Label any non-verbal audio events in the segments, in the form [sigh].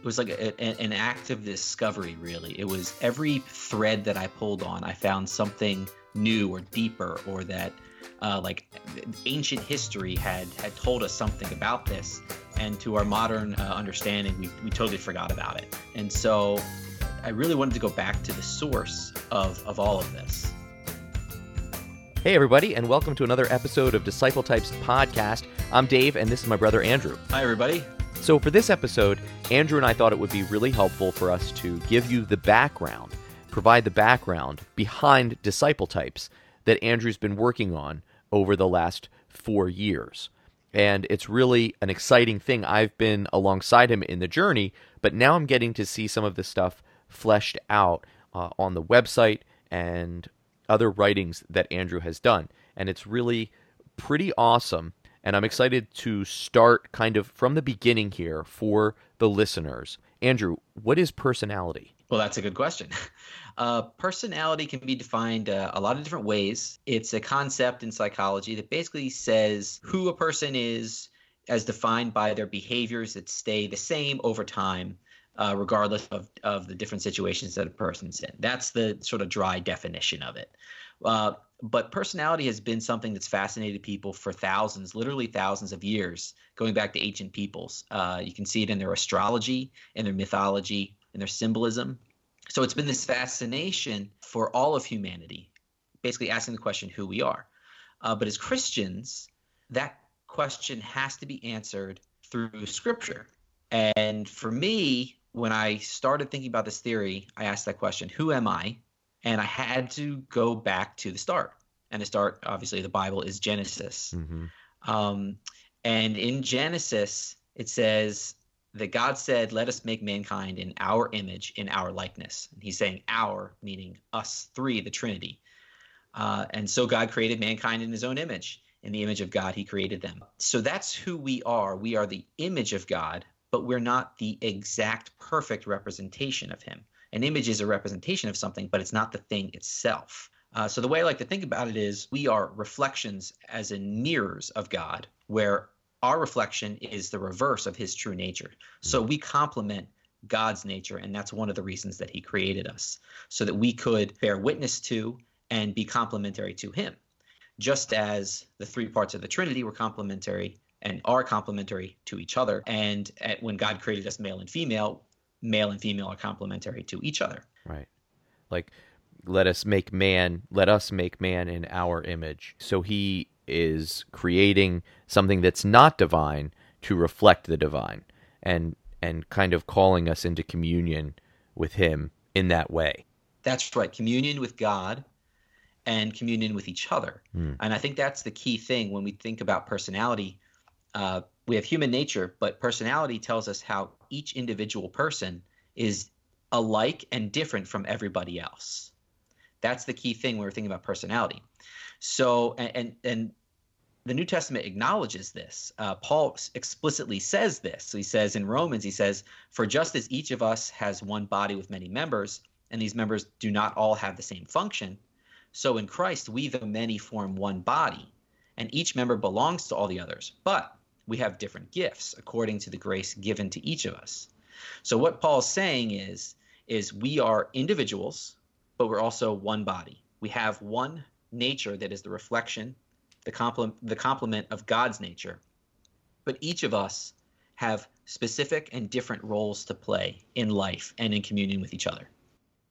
it was like a, a, an act of discovery really. It was every thread that i pulled on i found something new or deeper or that uh, like ancient history had had told us something about this. And to our modern uh, understanding we, we totally forgot about it. And so i really wanted to go back to the source of of all of this. Hey, everybody, and welcome to another episode of Disciple Types Podcast. I'm Dave, and this is my brother Andrew. hi everybody So, for this episode, Andrew and I thought it would be really helpful for us to give you the background, provide the background behind disciple types that Andrew's been working on over the last four years. And it's really an exciting thing. I've been alongside him in the journey, but now I'm getting to see some of the stuff fleshed out uh, on the website and other writings that Andrew has done. And it's really pretty awesome. And I'm excited to start kind of from the beginning here for the listeners. Andrew, what is personality? Well, that's a good question. [laughs] Uh, personality can be defined uh, a lot of different ways. It's a concept in psychology that basically says who a person is as defined by their behaviors that stay the same over time, uh, regardless of, of the different situations that a person's in. That's the sort of dry definition of it. Uh, but personality has been something that's fascinated people for thousands, literally thousands of years, going back to ancient peoples. Uh, you can see it in their astrology, in their mythology, in their symbolism. So it's been this fascination for all of humanity, basically asking the question who we are. Uh, but as Christians, that question has to be answered through scripture. And for me, when I started thinking about this theory, I asked that question who am I? And I had to go back to the start. And the start, obviously, the Bible is Genesis. Mm-hmm. Um, and in Genesis, it says that God said, Let us make mankind in our image, in our likeness. And he's saying our, meaning us three, the Trinity. Uh, and so God created mankind in his own image. In the image of God, he created them. So that's who we are. We are the image of God, but we're not the exact perfect representation of him. An image is a representation of something, but it's not the thing itself. Uh, so the way I like to think about it is we are reflections as in mirrors of God, where our reflection is the reverse of his true nature. So we complement God's nature, and that's one of the reasons that he created us, so that we could bear witness to and be complementary to him. Just as the three parts of the Trinity were complementary and are complementary to each other. And at, when God created us male and female, male and female are complementary to each other. Right. Like, let us make man, let us make man in our image. So he is creating something that's not divine to reflect the divine and and kind of calling us into communion with him in that way. That's right. Communion with God and communion with each other. Mm. And I think that's the key thing when we think about personality. Uh, we have human nature, but personality tells us how each individual person is alike and different from everybody else. That's the key thing when we're thinking about personality. So, and and, and the New Testament acknowledges this. Uh, Paul explicitly says this. So he says in Romans, he says, "For just as each of us has one body with many members, and these members do not all have the same function, so in Christ we the many form one body, and each member belongs to all the others. But we have different gifts according to the grace given to each of us." So what Paul's saying is, is we are individuals, but we're also one body. We have one nature that is the reflection the complement the complement of God's nature. But each of us have specific and different roles to play in life and in communion with each other.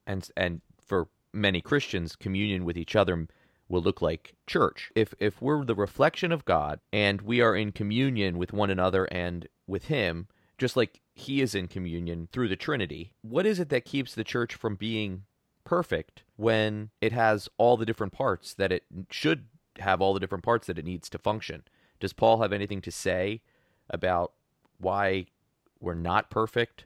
And and for many Christians, communion with each other will look like church. If if we're the reflection of God and we are in communion with one another and with him, just like he is in communion through the Trinity, what is it that keeps the church from being perfect when it has all the different parts that it should have all the different parts that it needs to function. Does Paul have anything to say about why we're not perfect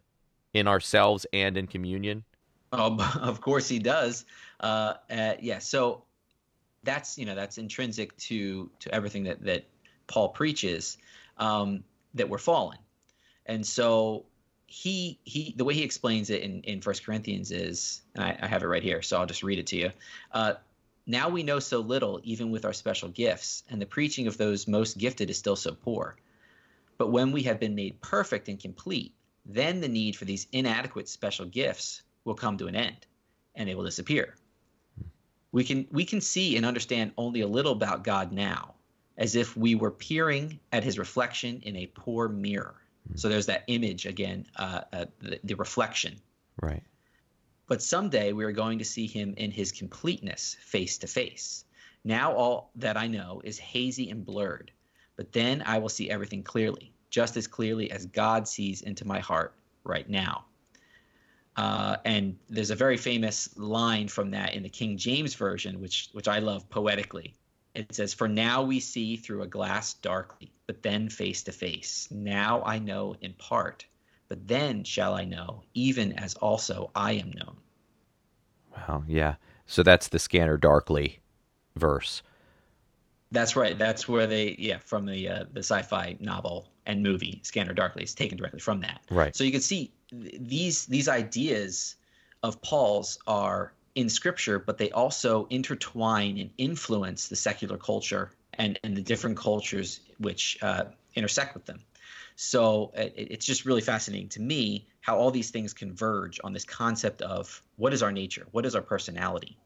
in ourselves and in communion? Um, of course he does. Uh, uh, yeah. So that's you know that's intrinsic to to everything that that Paul preaches um, that we're fallen, and so he he the way he explains it in in First Corinthians is I, I have it right here, so I'll just read it to you. Uh, now we know so little, even with our special gifts, and the preaching of those most gifted is still so poor. But when we have been made perfect and complete, then the need for these inadequate special gifts will come to an end and they will disappear. We can we can see and understand only a little about God now, as if we were peering at his reflection in a poor mirror. So there's that image again, uh, uh, the, the reflection. Right. But someday we are going to see him in his completeness, face to face. Now all that I know is hazy and blurred, but then I will see everything clearly, just as clearly as God sees into my heart right now. Uh, and there's a very famous line from that in the King James version, which which I love poetically. It says, "For now we see through a glass darkly, but then face to face. Now I know in part, but then shall I know, even as also I am known." Wow. Yeah. So that's the Scanner Darkly verse. That's right. That's where they, yeah, from the uh, the sci-fi novel and movie Scanner Darkly is taken directly from that. Right. So you can see these these ideas of Paul's are in Scripture, but they also intertwine and influence the secular culture and and the different cultures which uh, intersect with them. So it, it's just really fascinating to me how all these things converge on this concept of what is our nature, what is our personality,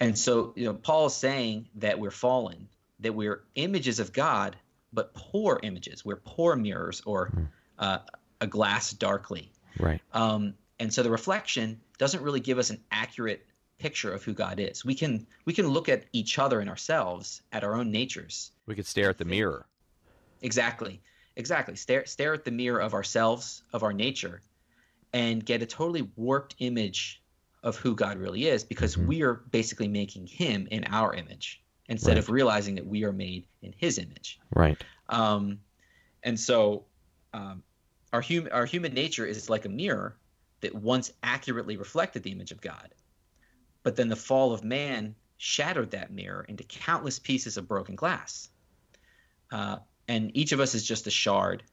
and so you know Paul is saying that we're fallen, that we're images of God, but poor images. We're poor mirrors or uh, a glass darkly. Right. Um, and so the reflection doesn't really give us an accurate picture of who God is. We can we can look at each other and ourselves at our own natures. We could stare at the mirror. Exactly. Exactly. Stare stare at the mirror of ourselves, of our nature, and get a totally warped image of who God really is because Mhm. we are basically making him in our image instead Right. of realizing that we are made in his image. Right. Um, and so um, our human our human nature is like a mirror that once accurately reflected the image of God, but then the fall of man shattered that mirror into countless pieces of broken glass. Uh, and each of us is just a shard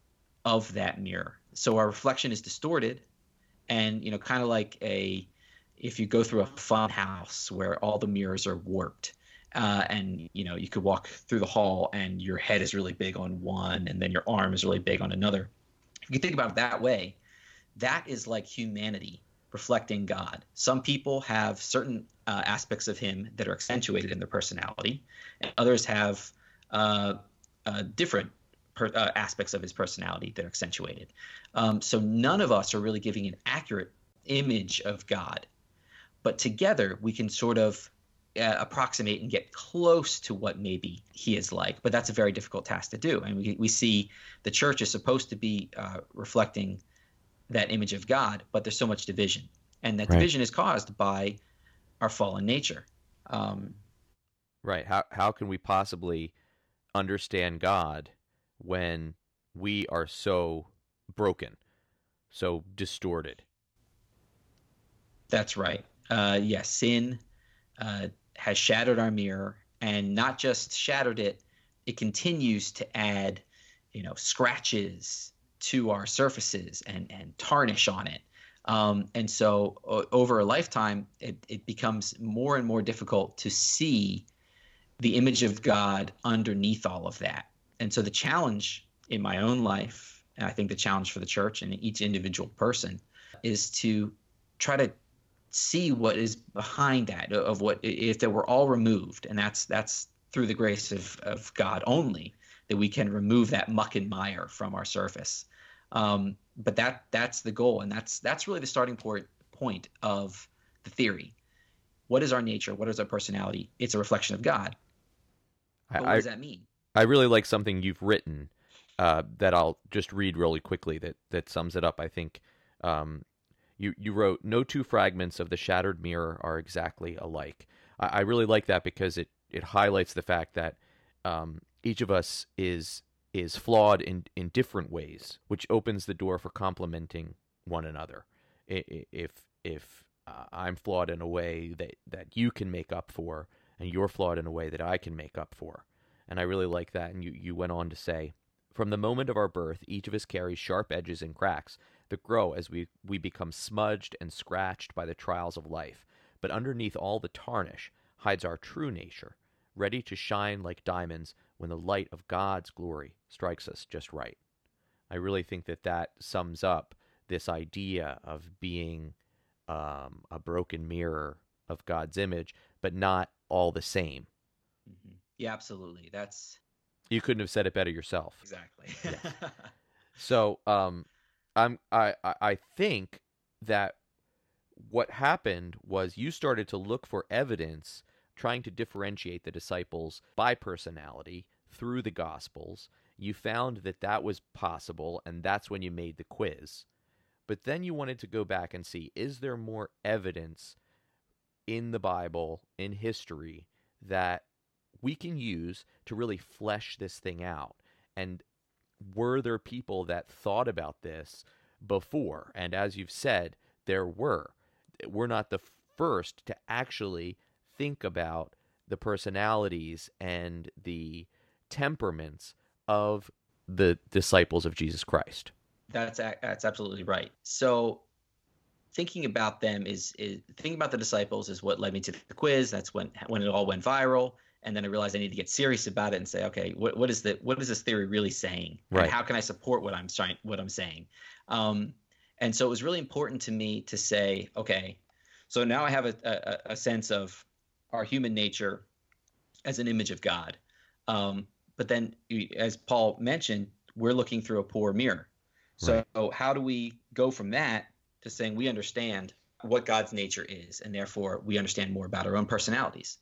of that mirror. So our reflection is distorted, and you know, kind of like a if you go through a fun house where all the mirrors are warped uh, and you know you could walk through the hall and your head is really big on one and then your arm is really big on another you think about it that way that is like humanity reflecting god. Some people have certain uh, aspects of him that are accentuated in their personality and others have uh, uh, different per, uh, aspects of his personality that are accentuated. Um, so none of us are really giving an accurate image of god. But together we can sort of uh, approximate and get close to what maybe he is like. But that's a very difficult task to do. And we, we see the church is supposed to be uh, reflecting that image of God, but there's so much division. And that Right. division is caused by our fallen nature. Um, Right. How how can we possibly understand God when we are so broken, so distorted? That's right. Uh, yes, sin uh, has shattered our mirror, and not just shattered it, it continues to add, you know, scratches to our surfaces and and tarnish on it. Um, and so over a lifetime, it, it becomes more and more difficult to see the image of God underneath all of that. And so the challenge in my own life, and I think the challenge for the church and each individual person, is to try to see what is behind that of what if they were all removed and that's that's through the grace of, of god only that we can remove that muck and mire from our surface. Um, but that that's the goal and that's that's really the starting point point of the theory. What is our nature? What is our personality? It's a reflection of god. But what I, does that mean? I really like something you've written uh, that I'll just read really quickly that, that sums it up. I think. Um, you, you wrote, No two fragments of the shattered mirror are exactly alike. I, I really like that because it, it highlights the fact that um, each of us is is flawed in, in different ways, which opens the door for complementing one another. If if uh, I'm flawed in a way that, that you can make up for, and you're flawed in a way that I can make up for, and I really like that. And you, you went on to say, from the moment of our birth, each of us carries sharp edges and cracks that grow as we, we become smudged and scratched by the trials of life. But underneath all the tarnish hides our true nature, ready to shine like diamonds when the light of God's glory strikes us just right. I really think that that sums up this idea of being um, a broken mirror of God's image, but not all the same. Mm-hmm. Yeah, absolutely. That's you couldn't have said it better yourself. Exactly. yeah. [laughs] So, um, I'm I I think that what happened was you started to look for evidence trying to differentiate the disciples by personality through the gospels. You found that that was possible and that's when you made the quiz. But then you wanted to go back and see is there more evidence in the bible in history that we can use to really flesh this thing out? And were there people that thought about this before and as you've said there were we're not the first to actually think about the personalities and the temperaments of the disciples of Jesus Christ. That's that's absolutely right. So thinking about them is, is thinking about the disciples is what led me to the quiz. That's when when it all went viral, and then I realized I need to get serious about it and say, okay, what what is the what is this theory really saying? Right. And how can I support what I'm trying what I'm saying? Um, and so it was really important to me to say, okay, so now I have a, a, a sense of our human nature as an image of God. Um, but then, as Paul mentioned, we're looking through a poor mirror. So, right. how do we go from that to saying we understand what God's nature is, and therefore we understand more about our own personalities?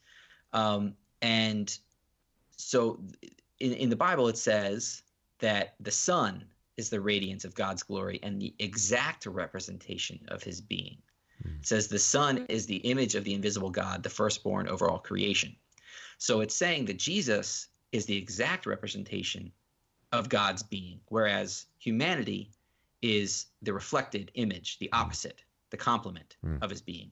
Um, and so, in, in the Bible, it says that the Son is the radiance of God's glory and the exact representation of his being. It says the Son is the image of the invisible God, the firstborn over all creation. So it's saying that Jesus is the exact representation of God's being, whereas humanity is the reflected image, the opposite, the complement mm. of his being.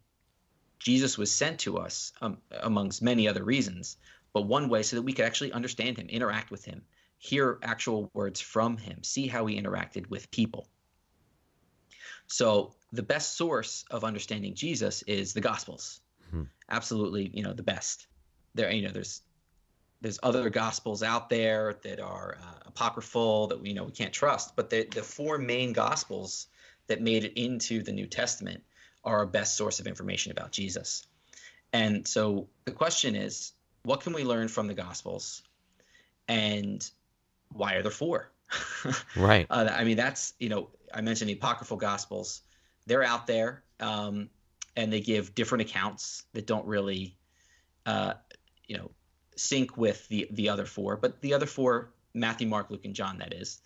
Jesus was sent to us um, amongst many other reasons, but one way so that we could actually understand him, interact with him, hear actual words from him, see how he interacted with people. So the best source of understanding Jesus is the Gospels. Hmm. Absolutely, you know, the best. There, you know, there's there's other Gospels out there that are uh, apocryphal that we you know we can't trust, but the the four main Gospels that made it into the New Testament are our best source of information about Jesus. And so the question is, what can we learn from the Gospels, and why are there four? [laughs] right. Uh, I mean, that's you know, I mentioned the apocryphal Gospels they're out there um, and they give different accounts that don't really, uh, you know, sync with the the other four. But the other four, Matthew, Mark, Luke, and John, that is,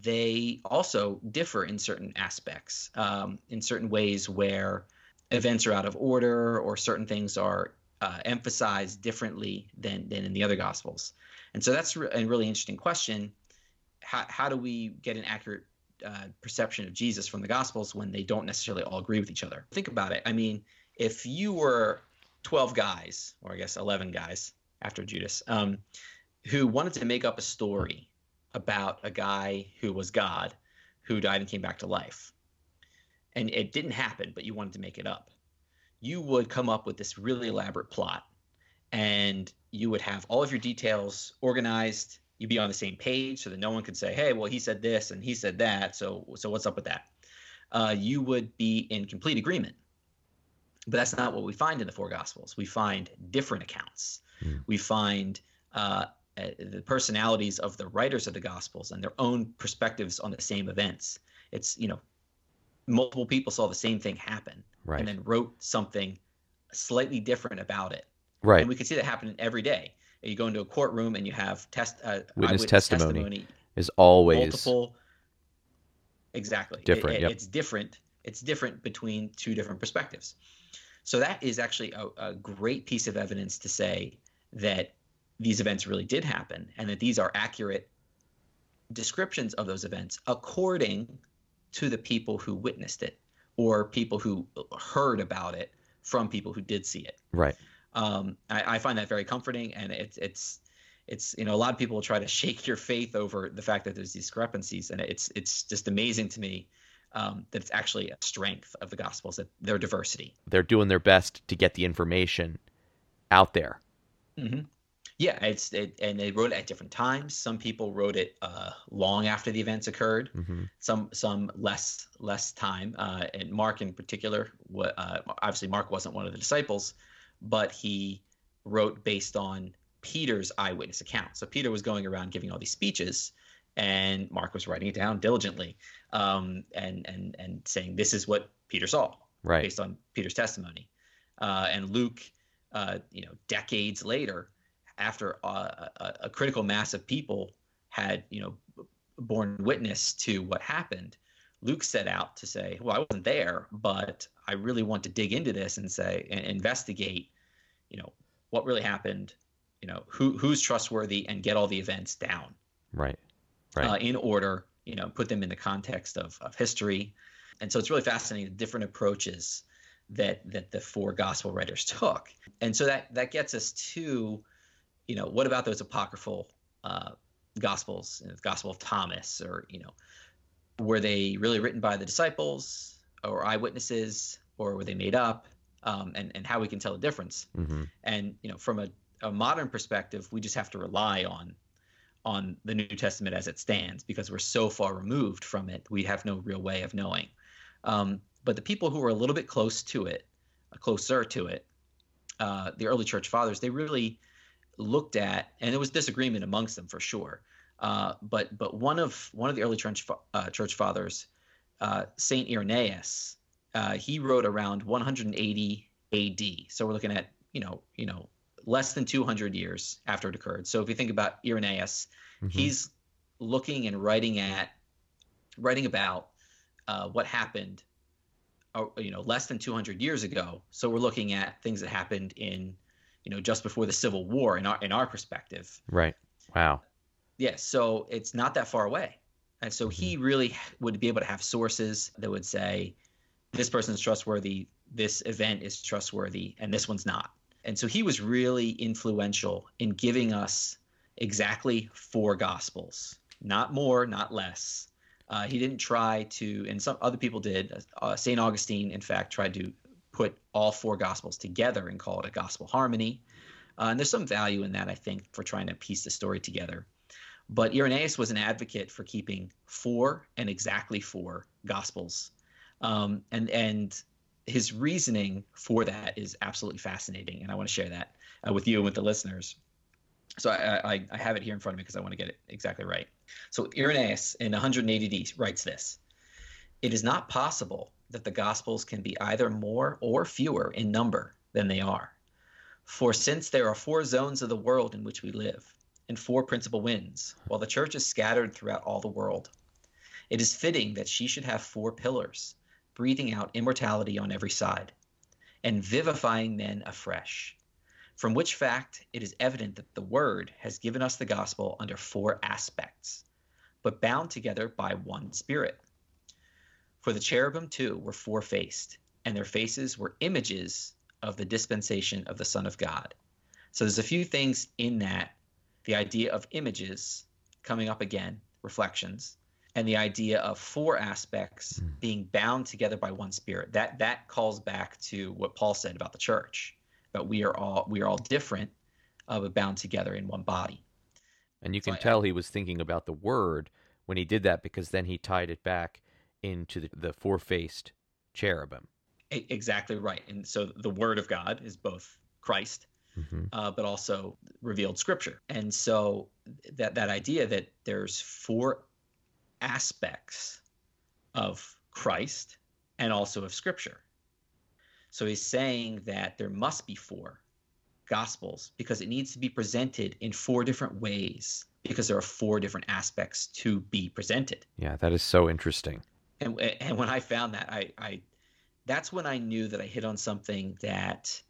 they also differ in certain aspects, um, in certain ways where events are out of order or certain things are uh, emphasized differently than than in the other gospels. And so that's a really interesting question. How, how do we get an accurate uh, perception of Jesus from the Gospels when they don't necessarily all agree with each other. Think about it. I mean, if you were 12 guys, or I guess 11 guys after Judas, um, who wanted to make up a story about a guy who was God who died and came back to life, and it didn't happen, but you wanted to make it up, you would come up with this really elaborate plot and you would have all of your details organized You'd be on the same page so that no one could say, "Hey, well, he said this and he said that, so so what's up with that?" Uh, you would be in complete agreement. But that's not what we find in the four Gospels. We find different accounts. Mm. We find uh, uh, the personalities of the writers of the Gospels and their own perspectives on the same events. It's you know, multiple people saw the same thing happen right. and then wrote something slightly different about it. Right. And we can see that happening every day you go into a courtroom and you have test uh, witness testimony, testimony, is always multiple. Exactly, different. It, yep. It's different. It's different between two different perspectives. So that is actually a, a great piece of evidence to say that these events really did happen and that these are accurate descriptions of those events according to the people who witnessed it or people who heard about it from people who did see it. Right um, I, I, find that very comforting, and it's it's it's you know a lot of people try to shake your faith over the fact that there's discrepancies, and it's it's just amazing to me um, that it's actually a strength of the Gospels that their diversity. They're doing their best to get the information out there. Mm-hmm. Yeah, it's it, and they wrote it at different times. Some people wrote it uh, long after the events occurred. Mm-hmm. Some some less less time. Uh, and Mark in particular, what, uh, obviously Mark wasn't one of the disciples, but he wrote based on Peter's eyewitness account. So Peter was going around giving all these speeches, and Mark was writing it down diligently, um, and and and saying this is what Peter saw, right, based on Peter's testimony. Uh, and Luke, uh, you know, decades later after a, a, critical mass of people had, you know, borne witness to what happened, Luke set out to say, "Well, I wasn't there, but I really want to dig into this and say and investigate, you know, what really happened, you know, who who's trustworthy, and get all the events down, right, right, uh, in order, you know, put them in the context of of history, and so it's really fascinating the different approaches that that the four gospel writers took, and so that that gets us to you know, what about those apocryphal uh, gospels, the Gospel of Thomas, or you know, were they really written by the disciples or eyewitnesses, or were they made up? Um, and and how we can tell the difference. Mm-hmm. And you know, from a, a modern perspective, we just have to rely on on the New Testament as it stands because we're so far removed from it. We have no real way of knowing. Um, but the people who were a little bit close to it, closer to it, uh, the early church fathers, they really looked at, and there was disagreement amongst them for sure. Uh, but but one of one of the early church uh, church fathers, uh, Saint Irenaeus, uh, he wrote around 180 A.D. So we're looking at you know you know less than 200 years after it occurred. So if you think about Irenaeus, mm-hmm. he's looking and writing at writing about uh, what happened uh, you know less than 200 years ago so we're looking at things that happened in you know, just before the Civil War in our in our perspective. Right. Wow. Yeah. So it's not that far away, and so mm-hmm. he really would be able to have sources that would say, this person is trustworthy, this event is trustworthy, and this one's not. And so he was really influential in giving us exactly four gospels, not more, not less. Uh, he didn't try to, and some other people did. Uh, St. Augustine, in fact, tried to put all four gospels together and call it a gospel harmony. Uh, and there's some value in that, I think, for trying to piece the story together. But Irenaeus was an advocate for keeping four and exactly four gospels. Um, and and his reasoning for that is absolutely fascinating, and I want to share that uh, with you and with the listeners. So I, I, I have it here in front of me because I want to get it exactly right. So Irenaeus in 180 D writes this: "It is not possible that the Gospels can be either more or fewer in number than they are. For since there are four zones of the world in which we live, and four principal winds, while the church is scattered throughout all the world, it is fitting that she should have four pillars, breathing out immortality on every side, and vivifying men afresh. From which fact it is evident that the Word has given us the gospel under four aspects, but bound together by one Spirit for the cherubim too were four faced, and their faces were images of the dispensation of the Son of God. So there's a few things in that the idea of images coming up again, reflections, and the idea of four aspects mm. being bound together by one spirit. That that calls back to what Paul said about the church, that we are all we are all different, uh, but bound together in one body. And you can so tell he was thinking about the word when he did that because then he tied it back into the, the four faced cherubim. Exactly right. And so the word of God is both Christ, mm-hmm. uh, but also revealed scripture. And so that, that idea that there's four aspects of Christ and also of scripture. So he's saying that there must be four gospels because it needs to be presented in four different ways because there are four different aspects to be presented. Yeah, that is so interesting and and when I found that, I, I that's when I knew that I hit on something that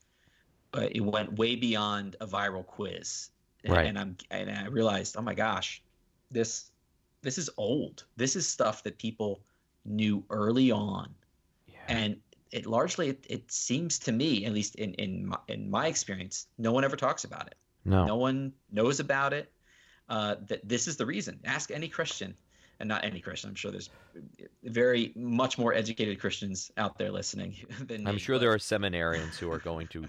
uh, it went way beyond a viral quiz, and, right. and I'm and I realized, oh my gosh, this this is old. This is stuff that people knew early on, yeah. and it largely it, it, seems to me, at least in in my, in my experience, no one ever talks about it. No, no one knows about it. Uh, that this is the reason. Ask any Christian and not any Christian. I'm sure there's very much more educated Christians out there listening [laughs] than I'm sure but... there are seminarians who are going to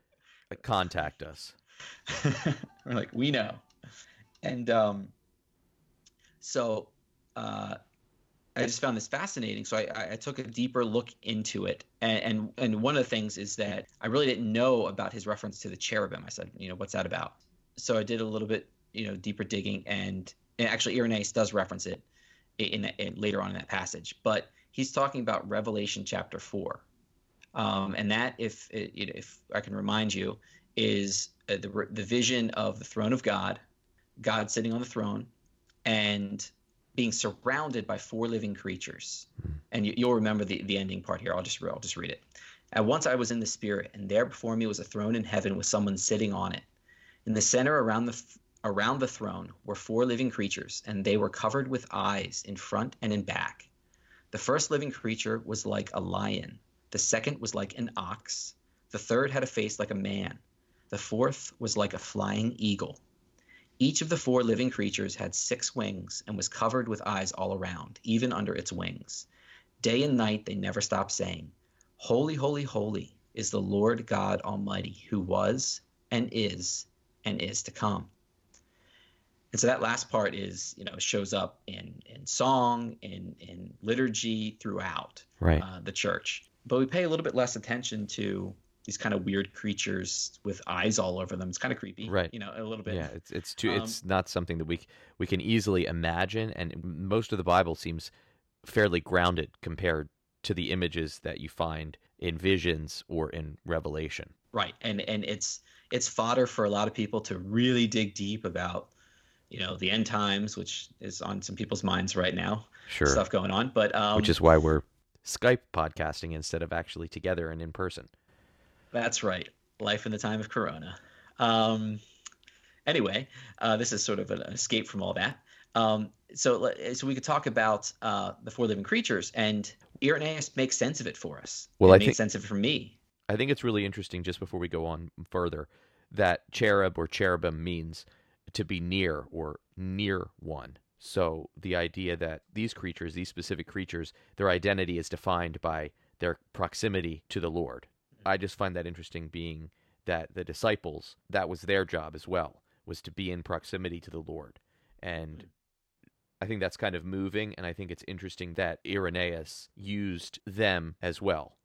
[laughs] contact us. [laughs] We're like, we know. And um, so uh, I just found this fascinating. So I, I took a deeper look into it. And, and, and one of the things is that I really didn't know about his reference to the cherubim. I said, you know, what's that about? So I did a little bit, you know, deeper digging, and, and actually Irenaeus does reference it in, in, in later on in that passage. But he's talking about Revelation chapter four, um, and that, if if I can remind you, is uh, the the vision of the throne of God, God sitting on the throne, and being surrounded by four living creatures. Mm. And you, will remember the, the ending part here. I'll just I'll just read it. At once I was in the spirit, and there before me was a throne in heaven with someone sitting on it. In the center around the around the throne were four living creatures, and they were covered with eyes in front and in back. The first living creature was like a lion. The second was like an ox. The third had a face like a man. The fourth was like a flying eagle. Each of the four living creatures had six wings and was covered with eyes all around, even under its wings. Day and night they never stopped saying, Holy, holy, holy is the Lord God Almighty, who was and is and is to come. And so that last part is, you know, shows up in in song, in in liturgy throughout right. uh, the church. But we pay a little bit less attention to these kind of weird creatures with eyes all over them. It's kind of creepy, right? You know, a little bit. Yeah, it's it's too. Um, it's not something that we we can easily imagine, and most of the Bible seems fairly grounded compared to the images that you find in visions or in Revelation. Right, and and it's it's fodder for a lot of people to really dig deep about you know the end times which is on some people's minds right now sure stuff going on but um, which is why we're skype podcasting instead of actually together and in person that's right. Life in the time of Corona. Um, anyway, uh, this is sort of an escape from all that. Um, so, so we could talk about uh, the four living creatures, and Irenaeus makes sense of it for us. Well, it I makes think, sense of it for me. I think it's really interesting. Just before we go on further, that cherub or cherubim means to be near or near one. So the idea that these creatures, these specific creatures, their identity is defined by their proximity to the Lord. I just find that interesting being that the disciples, that was their job as well, was to be in proximity to the Lord. And hmm. I think that's kind of moving, and I think it's interesting that Irenaeus used them as well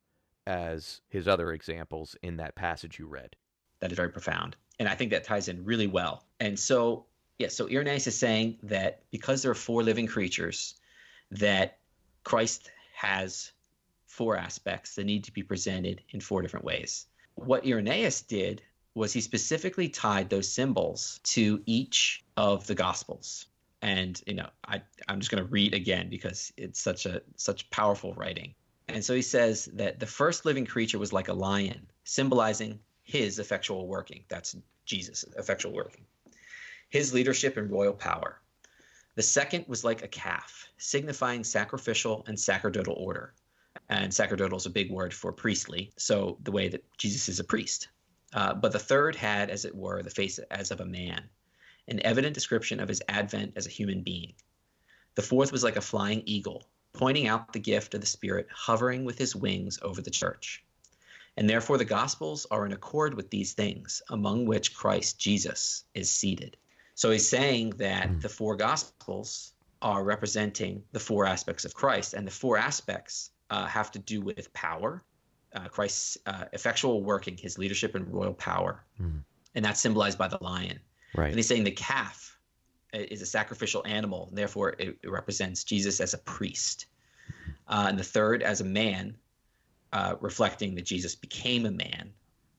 as his other examples in that passage you read. That is very profound. And I think that ties in really well. And so, yeah, so Irenaeus is saying that because there are four living creatures, that Christ has four aspects that need to be presented in four different ways. What Irenaeus did was he specifically tied those symbols to each of the gospels. And you know, I, I'm just going to read again because it's such a such powerful writing. And so he says that the first living creature was like a lion, symbolizing his effectual working. That's Jesus' effectual working. His leadership and royal power. The second was like a calf, signifying sacrificial and sacerdotal order and sacerdotal is a big word for priestly. So the way that Jesus is a priest. Uh, but the third had, as it were, the face as of a man, an evident description of his advent as a human being. The fourth was like a flying eagle, pointing out the gift of the Spirit hovering with his wings over the church. And therefore the Gospels are in accord with these things, among which Christ Jesus is seated. So he's saying that hmm. the four Gospels are representing the four aspects of Christ, and the four aspects uh, have to do with power, uh, Christ's uh, effectual working, his leadership and royal power, mm. and that's symbolized by the lion. Right. And he's saying the calf is a sacrificial animal, and therefore it, it represents Jesus as a priest. Uh, and the third, as a man, uh, reflecting that Jesus became a man,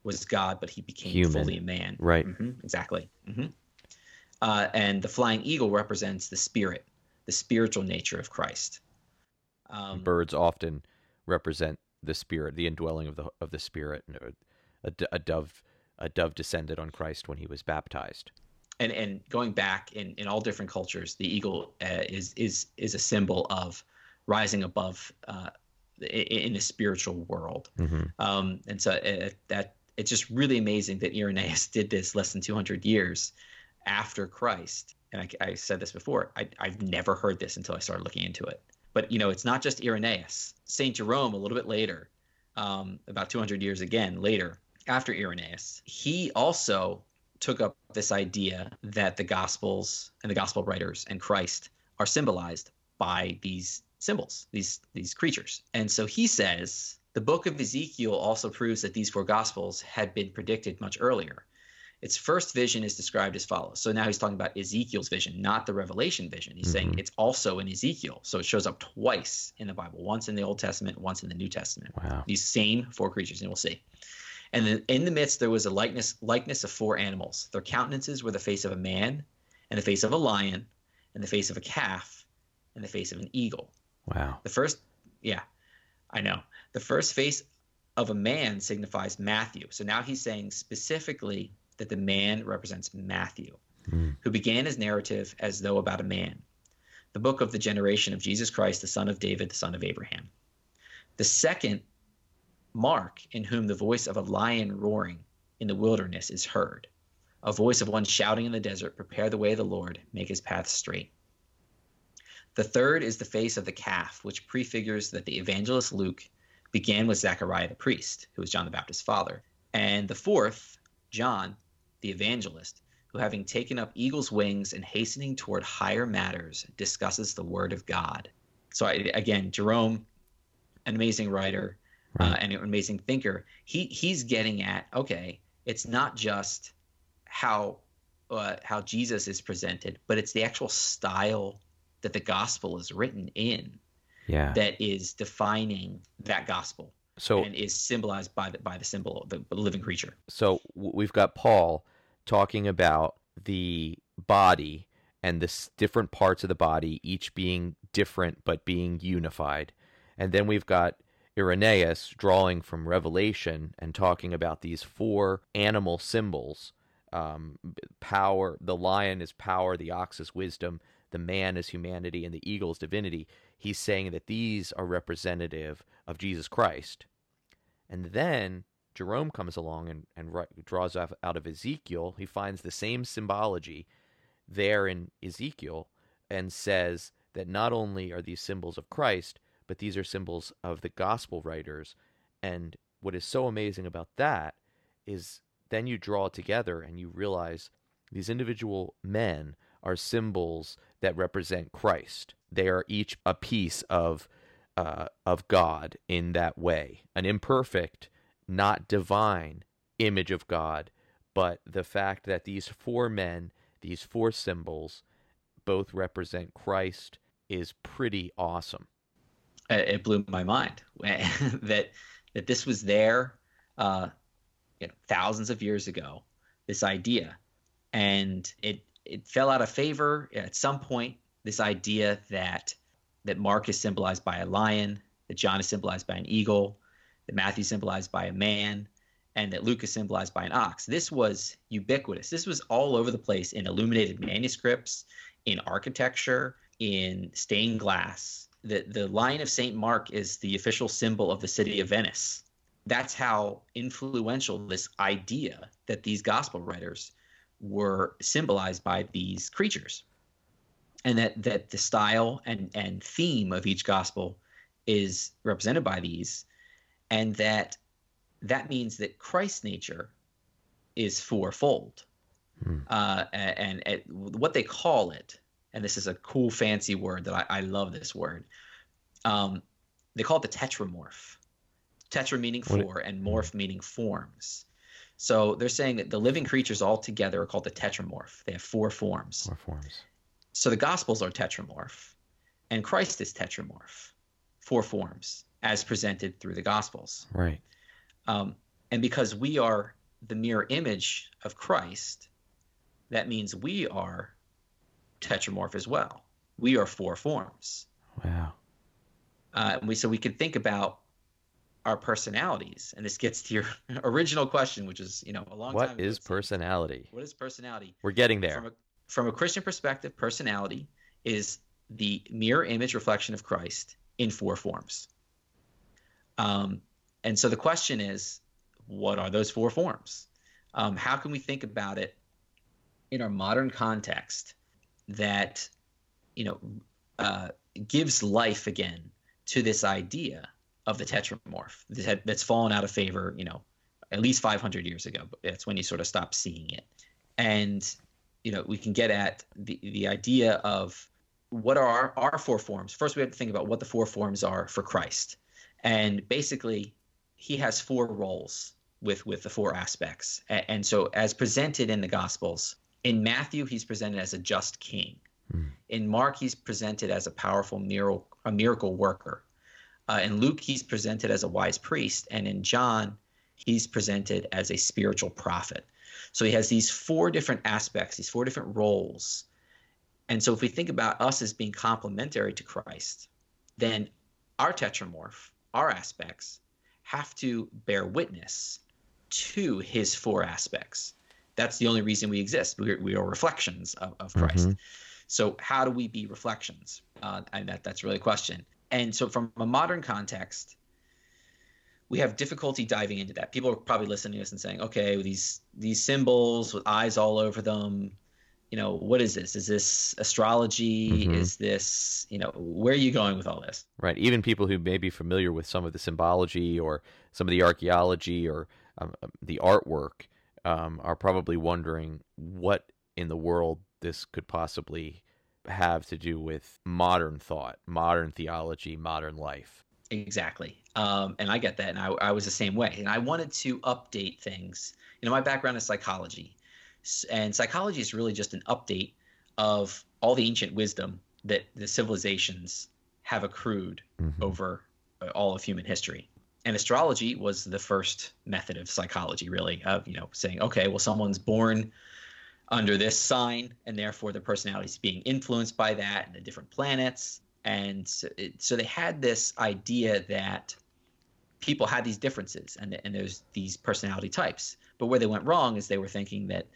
was God, but he became Human. fully a man. Right. Mm-hmm, exactly. Mm-hmm. Uh, and the flying eagle represents the spirit, the spiritual nature of Christ. Um, Birds often represent the spirit, the indwelling of the of the spirit. A, a dove, a dove descended on Christ when he was baptized. And and going back in, in all different cultures, the eagle uh, is is is a symbol of rising above uh, in the spiritual world. Mm-hmm. Um, and so it, uh, that it's just really amazing that Irenaeus [laughs] did this less than 200 years after Christ. And I, I said this before. I, I've never heard this until I started looking into it. But you know, it's not just Irenaeus. Saint Jerome, a little bit later, um, about 200 years again later, after Irenaeus, he also took up this idea that the Gospels and the Gospel writers and Christ are symbolized by these symbols, these these creatures. And so he says the book of Ezekiel also proves that these four Gospels had been predicted much earlier. Its first vision is described as follows. So now he's talking about Ezekiel's vision, not the Revelation vision. He's mm-hmm. saying it's also in Ezekiel. So it shows up twice in the Bible, once in the Old Testament, once in the New Testament. Wow. These same four creatures, and we'll see. And then in the midst there was a likeness likeness of four animals. Their countenances were the face of a man, and the face of a lion, and the face of a calf, and the face of an eagle. Wow. The first, yeah, I know. The first face of a man signifies Matthew. So now he's saying specifically that the man represents Matthew, mm. who began his narrative as though about a man. The book of the generation of Jesus Christ, the son of David, the son of Abraham. The second Mark, in whom the voice of a lion roaring in the wilderness is heard, a voice of one shouting in the desert, Prepare the way of the Lord, make his path straight. The third is the face of the calf, which prefigures that the evangelist Luke began with Zechariah the priest, who was John the Baptist's father. And the fourth, John, the evangelist, who having taken up eagle's wings and hastening toward higher matters, discusses the word of God. So I, again, Jerome, an amazing writer, uh, right. uh, and an amazing thinker. He he's getting at okay, it's not just how uh, how Jesus is presented, but it's the actual style that the gospel is written in. Yeah. That is defining that gospel. So and is symbolized by the by the symbol of the living creature. So we've got Paul talking about the body and the different parts of the body, each being different but being unified. And then we've got Irenaeus drawing from Revelation and talking about these four animal symbols. Um, power, the lion is power, the ox is wisdom, the man is humanity, and the eagle is divinity. He's saying that these are representative of Jesus Christ. And then Jerome comes along and, and draws out of Ezekiel. He finds the same symbology there in Ezekiel and says that not only are these symbols of Christ, but these are symbols of the gospel writers. And what is so amazing about that is then you draw together and you realize these individual men are symbols that represent Christ. They are each a piece of uh, of God in that way, an imperfect, not divine image of God, but the fact that these four men, these four symbols, both represent Christ is pretty awesome it blew my mind [laughs] that that this was there uh, you know, thousands of years ago. This idea, and it it fell out of favor at some point. This idea that that Mark is symbolized by a lion, that John is symbolized by an eagle, that Matthew is symbolized by a man, and that Luke is symbolized by an ox. This was ubiquitous. This was all over the place in illuminated manuscripts, in architecture, in stained glass the the Lion of Saint Mark is the official symbol of the city of Venice. That's how influential this idea that these gospel writers were symbolized by these creatures, and that that the style and and theme of each gospel is represented by these, and that that means that Christ's nature is fourfold. Hmm. Uh, and, and, and what they call it and this is a cool fancy word that I, I love this word. Um, they call it the tetramorph. Tetra meaning four and morph meaning forms. So they're saying that the living creatures all together are called the tetramorph. They have four forms. Four forms. So the Gospels are tetramorph, and Christ is tetramorph, four forms as presented through the Gospels. Right. Um, and because we are the mirror image of Christ, that means we are tetramorph as well. We are four forms. Wow. Uh, and we so we can think about our personalities, and this gets to your [laughs] original question, which is you know a long what time. What is personality? What is personality? We're getting there. From a, from a Christian perspective, personality is the mirror image reflection of Christ in four forms. Um, and so the question is, what are those four forms? Um, how can we think about it in our modern context that you know uh, gives life again to this idea of the tetramorph that's fallen out of favor you know at least 500 years ago that's when you sort of stop seeing it and you know we can get at the the idea of what are our, our four forms. First, we have to think about what the four forms are for Christ, and basically, he has four roles with with the four aspects. And, and so, as presented in the Gospels, in Matthew, he's presented as a just king. Mm. In Mark, he's presented as a powerful miracle, a miracle worker. Uh, in Luke, he's presented as a wise priest, and in John, he's presented as a spiritual prophet. So he has these four different aspects, these four different roles. And so if we think about us as being complementary to Christ, then our tetramorph, our aspects, have to bear witness to his four aspects. That's the only reason we exist. We are, we are reflections of, of Christ. Mm-hmm. So how do we be reflections? Uh, and that, that's really a question. And so from a modern context, we have difficulty diving into that. People are probably listening to us and saying, okay, these these symbols with eyes all over them, you know, what is this? Is this astrology? Mm-hmm. Is this, you know, where are you going with all this? Right. Even people who may be familiar with some of the symbology or some of the archaeology or um, um, the artwork um, are probably wondering what in the world this could possibly have to do with modern thought, modern theology, modern life. Exactly. Um, and I get that. And I, I was the same way. And I wanted to update things. You know, my background is psychology. And psychology is really just an update of all the ancient wisdom that the civilizations have accrued mm-hmm. over uh, all of human history. And astrology was the first method of psychology, really, of you know saying, okay, well, someone's born under this sign, and therefore their personality is being influenced by that and the different planets. And so, it, so they had this idea that people had these differences and, and there's these personality types. But where they went wrong is they were thinking that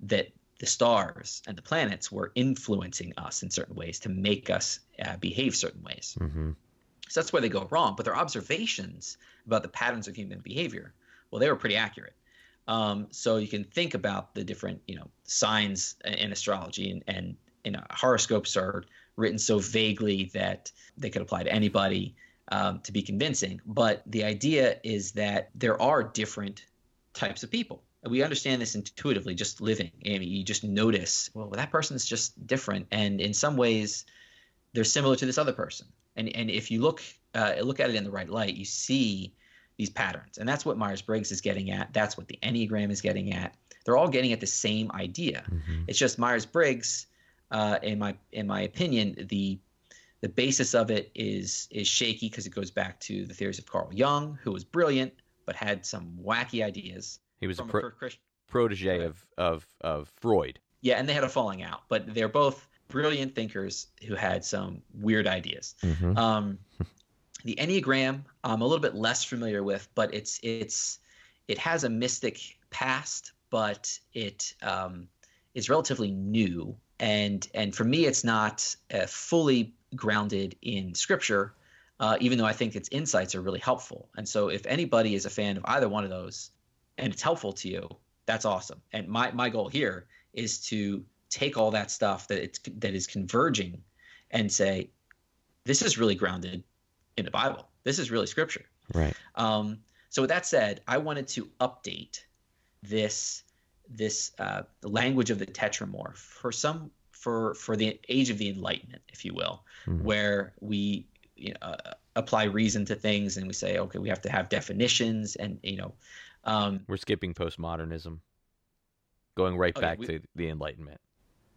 that the stars and the planets were influencing us in certain ways to make us uh, behave certain ways. Mm-hmm. So that's where they go wrong. But their observations about the patterns of human behavior, well, they were pretty accurate. Um, so you can think about the different, you know, signs in astrology and, and you know, horoscopes are written so vaguely that they could apply to anybody um, to be convincing. But the idea is that there are different types of people. We understand this intuitively, just living. I mean, you just notice, well, that person's just different, and in some ways, they're similar to this other person. And and if you look uh, look at it in the right light, you see these patterns, and that's what Myers Briggs is getting at. That's what the Enneagram is getting at. They're all getting at the same idea. Mm-hmm. It's just Myers Briggs, uh, in my in my opinion, the the basis of it is is shaky because it goes back to the theories of Carl Jung, who was brilliant but had some wacky ideas. He was a, pro- a protege of, of of Freud. Yeah, and they had a falling out, but they're both brilliant thinkers who had some weird ideas. Mm-hmm. Um, the Enneagram, I'm a little bit less familiar with, but it's it's it has a mystic past, but it um, is relatively new, and and for me, it's not uh, fully grounded in scripture, uh, even though I think its insights are really helpful. And so, if anybody is a fan of either one of those and it's helpful to you, that's awesome. And my, my goal here is to take all that stuff that it's that is converging and say, this is really grounded in the Bible. This is really scripture. Right. Um, so with that said, I wanted to update this this uh, language of the tetramorph for some for for the age of the enlightenment if you will mm-hmm. where we you know, uh, apply reason to things and we say okay we have to have definitions and you know um, we're skipping postmodernism going right back we, to the enlightenment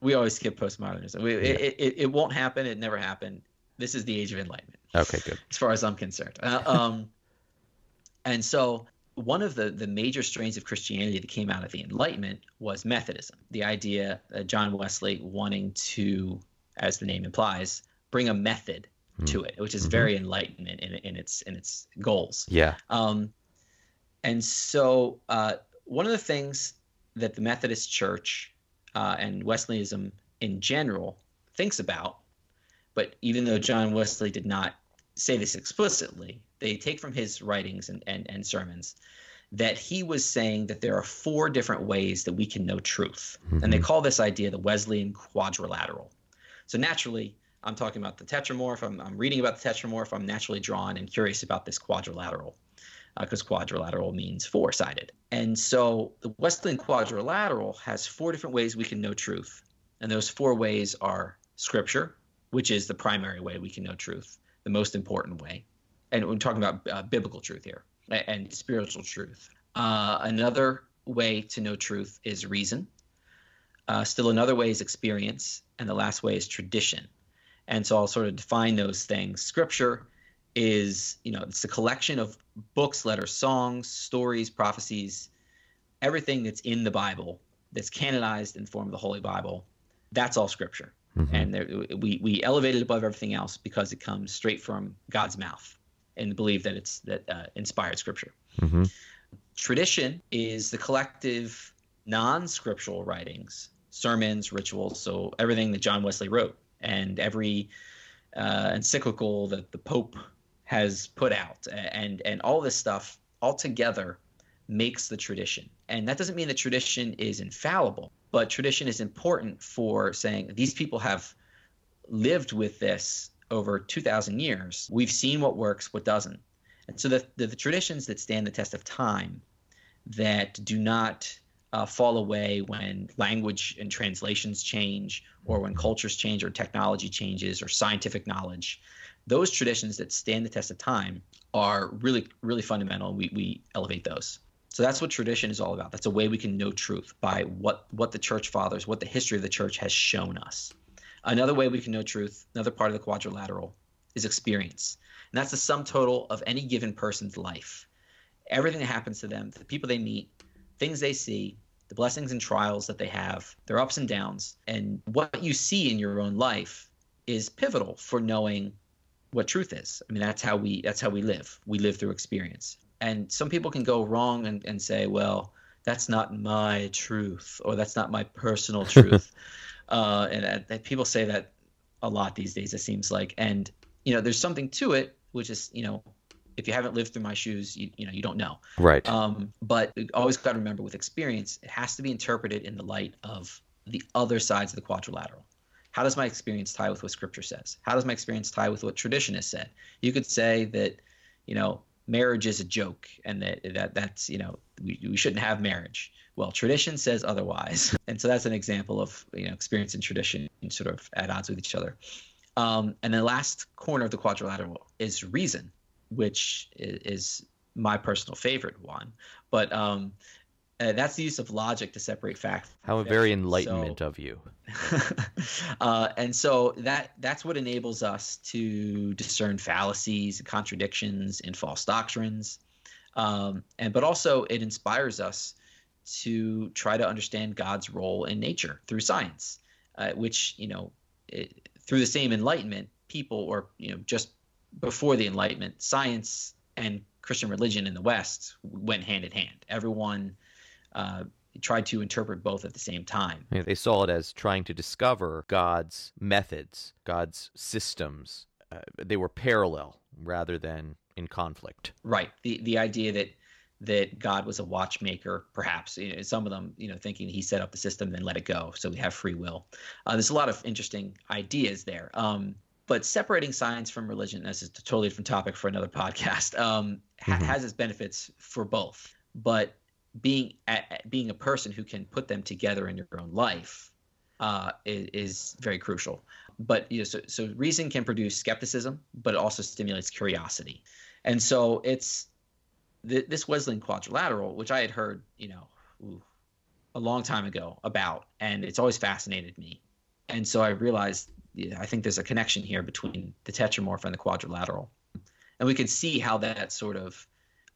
we always skip postmodernism we, yeah. it, it, it won't happen it never happened this is the age of enlightenment okay good as far as i'm concerned uh, [laughs] um, and so one of the, the major strains of Christianity that came out of the Enlightenment was Methodism. The idea that John Wesley wanting to, as the name implies, bring a method mm. to it, which is mm-hmm. very Enlightenment in, in, in, its in its goals. Yeah. Um, and so uh, one of the things that the Methodist Church uh, and Wesleyanism in general thinks about, but even though John Wesley did not say this explicitly, they take from his writings and, and, and sermons that he was saying that there are four different ways that we can know truth. Mm-hmm. And they call this idea the Wesleyan quadrilateral. So naturally, I'm talking about the tetramorph. I'm, I'm reading about the tetramorph. I'm naturally drawn and curious about this quadrilateral. because uh, quadrilateral means four sided. And so the Wesleyan quadrilateral has four different ways we can know truth. And those four ways are scripture, which is the primary way we can know truth, the most important way. And we're talking about uh, biblical truth here and spiritual truth. Uh, another way to know truth is reason. Uh, still another way is experience. And the last way is tradition. And so I'll sort of define those things. Scripture is, you know, it's a collection of books, letters, songs, stories, prophecies, everything that's in the Bible that's canonized in the form of the Holy Bible. That's all Scripture. Mm-hmm. And there, we we elevate it above everything else because it comes straight from God's mouth, and believe that it's that uh, inspired Scripture. Mm-hmm. Tradition is the collective non-scriptural writings, sermons, rituals, so everything that John Wesley wrote and every uh, encyclical that the Pope has put out, and and all this stuff all together makes the tradition. And that doesn't mean that tradition is infallible, but tradition is important for saying these people have lived with this over 2,000 years. We've seen what works, what doesn't. And so the, the, the traditions that stand the test of time, that do not uh, fall away when language and translations change, or when cultures change, or technology changes, or scientific knowledge. Those traditions that stand the test of time are really, really fundamental. We, we elevate those. So that's what tradition is all about. That's a way we can know truth by what, what the church fathers, what the history of the church has shown us. Another way we can know truth, another part of the quadrilateral, is experience. And that's the sum total of any given person's life. Everything that happens to them, the people they meet, things they see, the blessings and trials that they have, their ups and downs, and what you see in your own life is pivotal for knowing what truth is. I mean, that's how we that's how we live. We live through experience. And some people can go wrong and, and say, well, that's not my truth, or that's not my personal [laughs] truth. uh, and, and people say that a lot these days, it seems like. And you know, there's something to it, which is, you know, if you haven't lived through my shoes, you, you know, you don't know. Right. Um, but always got to remember with experience, it has to be interpreted in the light of the other sides of the quadrilateral. How does my experience tie with what scripture says? How does my experience tie with what tradition has said? You could say that, you know, marriage is a joke and that, that that's, you know, we, we shouldn't have marriage. Well, tradition says otherwise. [laughs] And so that's an example of, you know, experience and tradition sort of at odds with each other. Um, and the last corner of the quadrilateral is reason which is my personal favorite one. But um, uh, that's the use of logic to separate fact. How very enlightenment so, of you. [laughs] uh, and so that that's what enables us to discern fallacies, contradictions, and false doctrines. Um, and but also it inspires us to try to understand God's role in nature through science, uh, which you know it, through the same enlightenment, people or you know just before the Enlightenment, science and Christian religion in the West went hand in hand. Everyone uh, tried to interpret both at the same time. Yeah, they saw it as trying to discover God's methods, God's systems. Uh, they were parallel rather than in conflict. Right. The the idea that that God was a watchmaker, perhaps you know, some of them, you know, thinking he set up the system and let it go, so we have free will. Uh, there's a lot of interesting ideas there. Um, but separating science from religion, this is a totally different topic for another [laughs] podcast, um, mm-hmm. has its benefits for both. But being being a person who can put them together in your own life uh, is, is, very crucial. But you know, so, so reason can produce skepticism, but it also stimulates curiosity. And so it's th- this Wesleyan quadrilateral, which I had heard, you know, ooh, a long time ago about, and it's always fascinated me. And so I realized I think there's a connection here between the tetramorph and the quadrilateral, and we can see how that sort of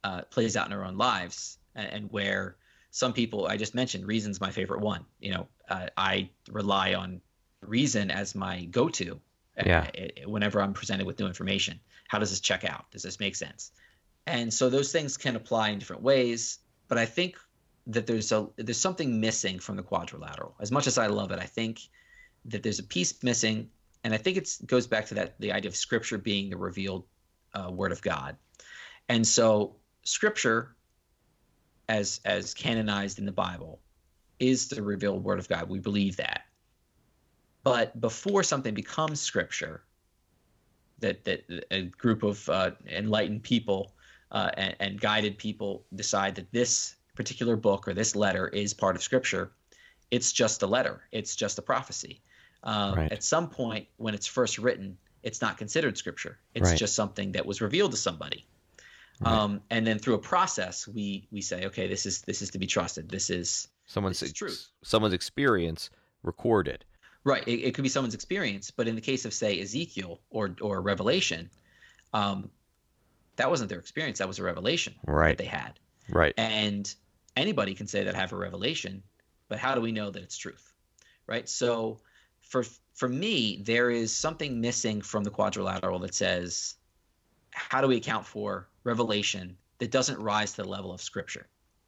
uh, plays out in our own lives, and, and, where some people I just mentioned, reason's my favorite one. You know, uh, I rely on reason as my go-to. Uh, yeah. whenever I'm presented with new information, how does this check out? Does this make sense? And so those things can apply in different ways, but I think that there's a there's something missing from the quadrilateral. As much as I love it, I think that there's a piece missing, and I think it goes back to that the idea of Scripture being the revealed uh, Word of God, and so Scripture, as as canonized in the Bible, is the revealed Word of God. We believe that, but before something becomes Scripture, that that a group of uh, enlightened people uh, and, and guided people decide that this particular book or this letter is part of Scripture, it's just a letter. It's just a prophecy. Um, right. At some point, when it's first written, it's not considered Scripture. It's right. just something that was revealed to somebody. Right. Um, and then through a process, we we say, okay, this is this is to be trusted. This is someone's this is. Someone's experience recorded. Right. It, it, could be someone's experience, but in the case of say Ezekiel or or Revelation, um, that wasn't their experience. That was a revelation right. they had. Right. And anybody can say that have a revelation, but how do we know that it's truth? Right. So for for me, there is something missing from the quadrilateral that says, how do we account for revelation that doesn't rise to the level of scripture?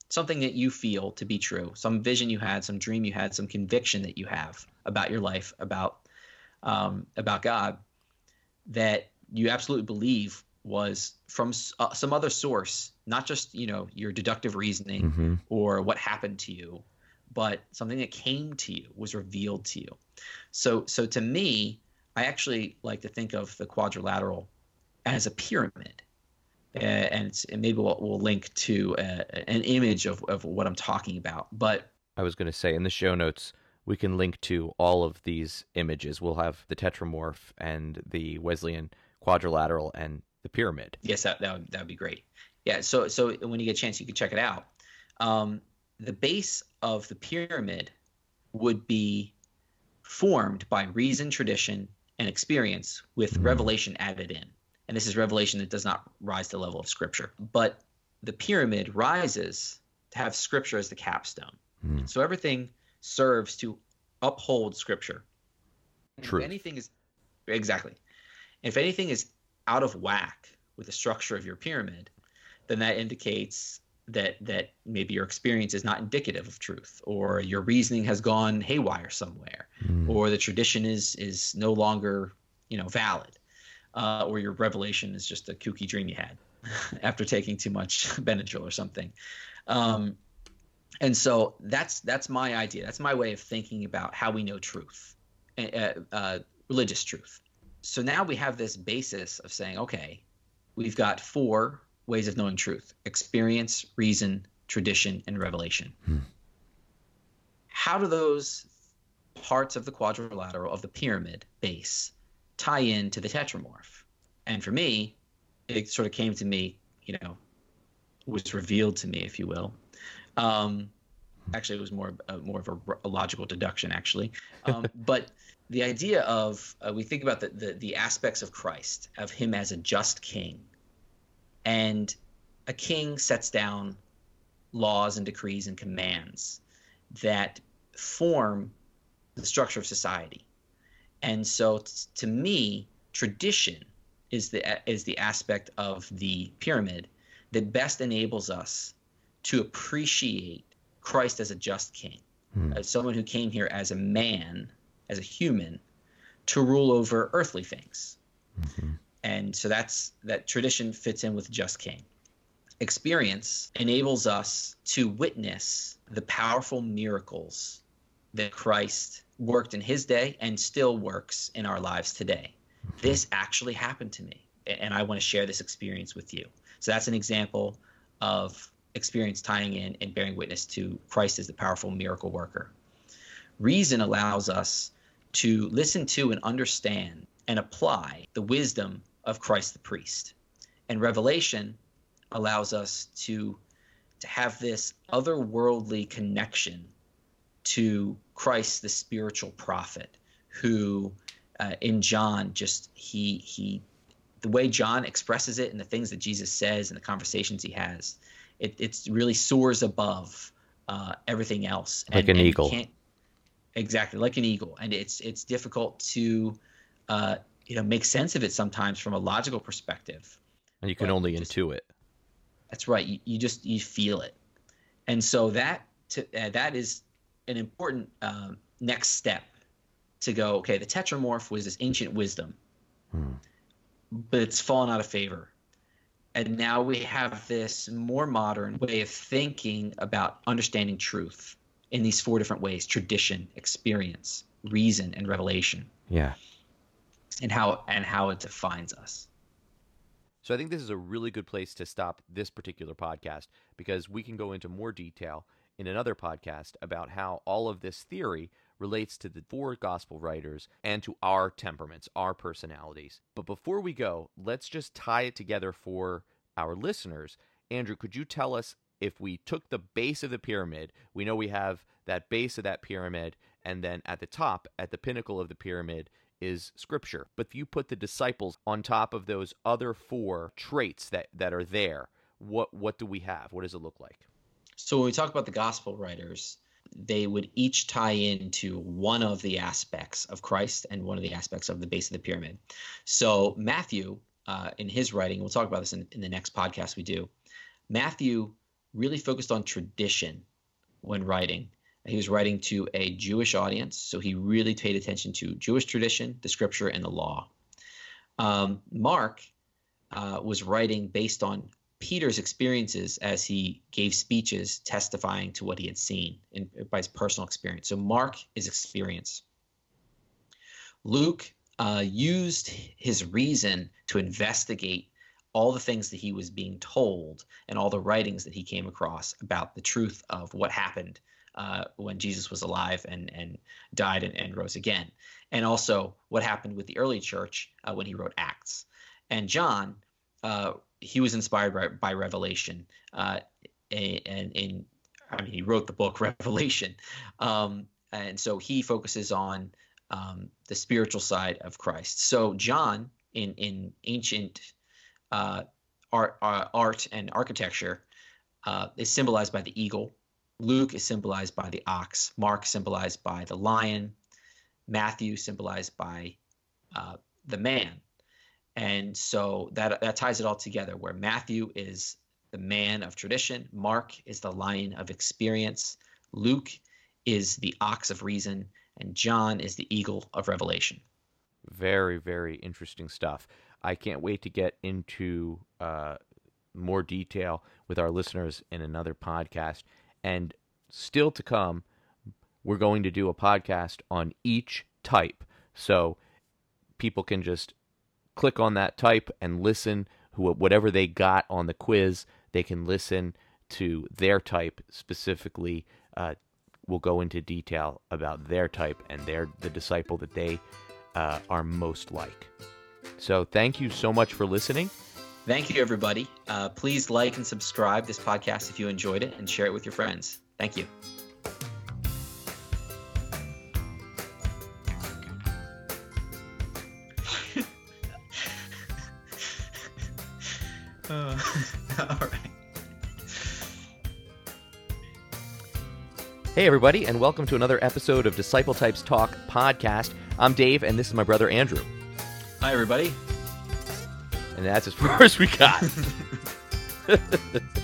Something that you feel to be true, some vision you had, some dream you had, some conviction that you have about your life, about um, about God, that you absolutely believe was from uh, some other source, not just you know your deductive reasoning mm-hmm. or what happened to you, but something that came to you was revealed to you. So so to me, I actually like to think of the quadrilateral as a pyramid. Uh, and, and maybe we'll, we'll link to uh, an image of, of what I'm talking about. But I was going to say in the show notes, we can link to all of these images. We'll have the tetramorph and the Wesleyan quadrilateral and the pyramid. Yes, that that would, that would be great. Yeah. So so when you get a chance, you can check it out. Um, the base of the pyramid would be formed by reason, tradition, and experience with mm. revelation added in. And this is revelation that does not rise to the level of scripture. But the pyramid rises to have scripture as the capstone. Mm. So everything serves to uphold scripture. True. If anything is exactly. If anything is out of whack with the structure of your pyramid, then that indicates that that maybe your experience is not indicative of truth or your reasoning has gone haywire somewhere mm. or the tradition is is no longer you know valid uh, or your revelation is just a kooky dream you had [laughs] after taking too much [laughs] Benadryl or something um, and so that's that's my idea that's my way of thinking about how we know truth uh, uh, religious truth so now we have this basis of saying, okay, we've got four ways of knowing truth experience, reason, tradition, and revelation. Hmm. How do those parts of the quadrilateral of the pyramid base tie in to the tetramorph? And for me, it sort of came to me, you know, was revealed to me, if you will. Um, actually, it was more uh, more of a, a, logical deduction, actually. Um, [laughs] but the idea of uh, we think about the, the, the aspects of Christ, of him as a just king, and a king sets down laws and decrees and commands that form the structure of society. And so, t- to me, tradition is the is the aspect of the pyramid that best enables us to appreciate Christ as a just king, mm. as someone who came here as a man as a human to rule over earthly things. Mm-hmm. And so that's that tradition fits in with just king. Experience enables us to witness the powerful miracles that Christ worked in his day and still works in our lives today. This actually happened to me, and I want to share this experience with you. So that's an example of experience tying in and bearing witness to Christ as the powerful miracle worker. Reason allows us to listen to and understand and apply the wisdom of Christ the priest. And revelation allows us to to have this otherworldly connection to Christ the spiritual prophet who uh, in John just he he the way John expresses it and the things that Jesus says and the conversations he has it it's really soars above uh, everything else like and, an eagle Exactly, like an eagle, and it's it's difficult to uh, you know make sense of it sometimes from a logical perspective. And you can only just, intuit. That's right. You, you just you feel it, and so that to, uh, that is an important um, next step to go. Okay, the tetramorph was this ancient wisdom, hmm. but it's fallen out of favor. And now we have this more modern way of thinking about understanding truth in these four different ways tradition experience reason and revelation yeah and how and how it defines us So I think this is a really good place to stop this particular podcast because we can go into more detail in another podcast about how all of this theory relates to the four gospel writers and to our temperaments, our personalities. But before we go, let's just tie it together for our listeners. Andrew, could you tell us if we took the base of the pyramid, we know we have that base of that pyramid, and then at the top, at the pinnacle of the pyramid, is scripture. But if you put the disciples on top of those other four traits that, that are there, what what do we have? What does it look like? So when we talk about the gospel writers, they would each tie into one of the aspects of Christ and one of the aspects of the base of the pyramid. So Matthew, uh, in his writing, we'll talk about this in, in the next podcast we do. Matthew really focused on tradition when writing. He was writing to a Jewish audience, so he really paid attention to Jewish tradition, the scripture, and the law. Um, Mark uh, was writing based on Peter's experiences as he gave speeches testifying to what he had seen in, by his personal experience. So Mark is experience. Luke uh, used his reason to investigate all the things that he was being told and all the writings that he came across about the truth of what happened uh, when Jesus was alive and and died and, and, rose again, and also what happened with the early church uh, when he wrote Acts. And John, uh, he was inspired by, by Revelation, uh, and in I mean he wrote the book [laughs] Revelation, um, and so he focuses on um, the spiritual side of Christ. So John in in ancient uh, art, uh, art and architecture uh, is symbolized by the eagle. Luke is symbolized by the ox. Mark symbolized by the lion. Matthew symbolized by uh, the man. And so that that ties it all together. Where Matthew is the man of tradition, Mark is the lion of experience, Luke is the ox of reason, and John is the eagle of revelation. Very, very interesting stuff. I can't wait to get into uh, more detail with our listeners in another podcast. And still to come, we're going to do a podcast on each type. So people can just click on that type and listen whatever they got on the quiz they can listen to their type specifically uh, we'll go into detail about their type and the disciple that they uh, are most like so thank you so much for listening. Thank you, everybody. Uh, please like and subscribe this podcast if you enjoyed it and share it with your friends. Thank you. [laughs] all right. Hey, everybody, and welcome to another episode of Disciple Types Talk podcast. I'm Dave, and this is my brother Andrew. Hi, everybody. And that's as far [laughs] as we got. [laughs]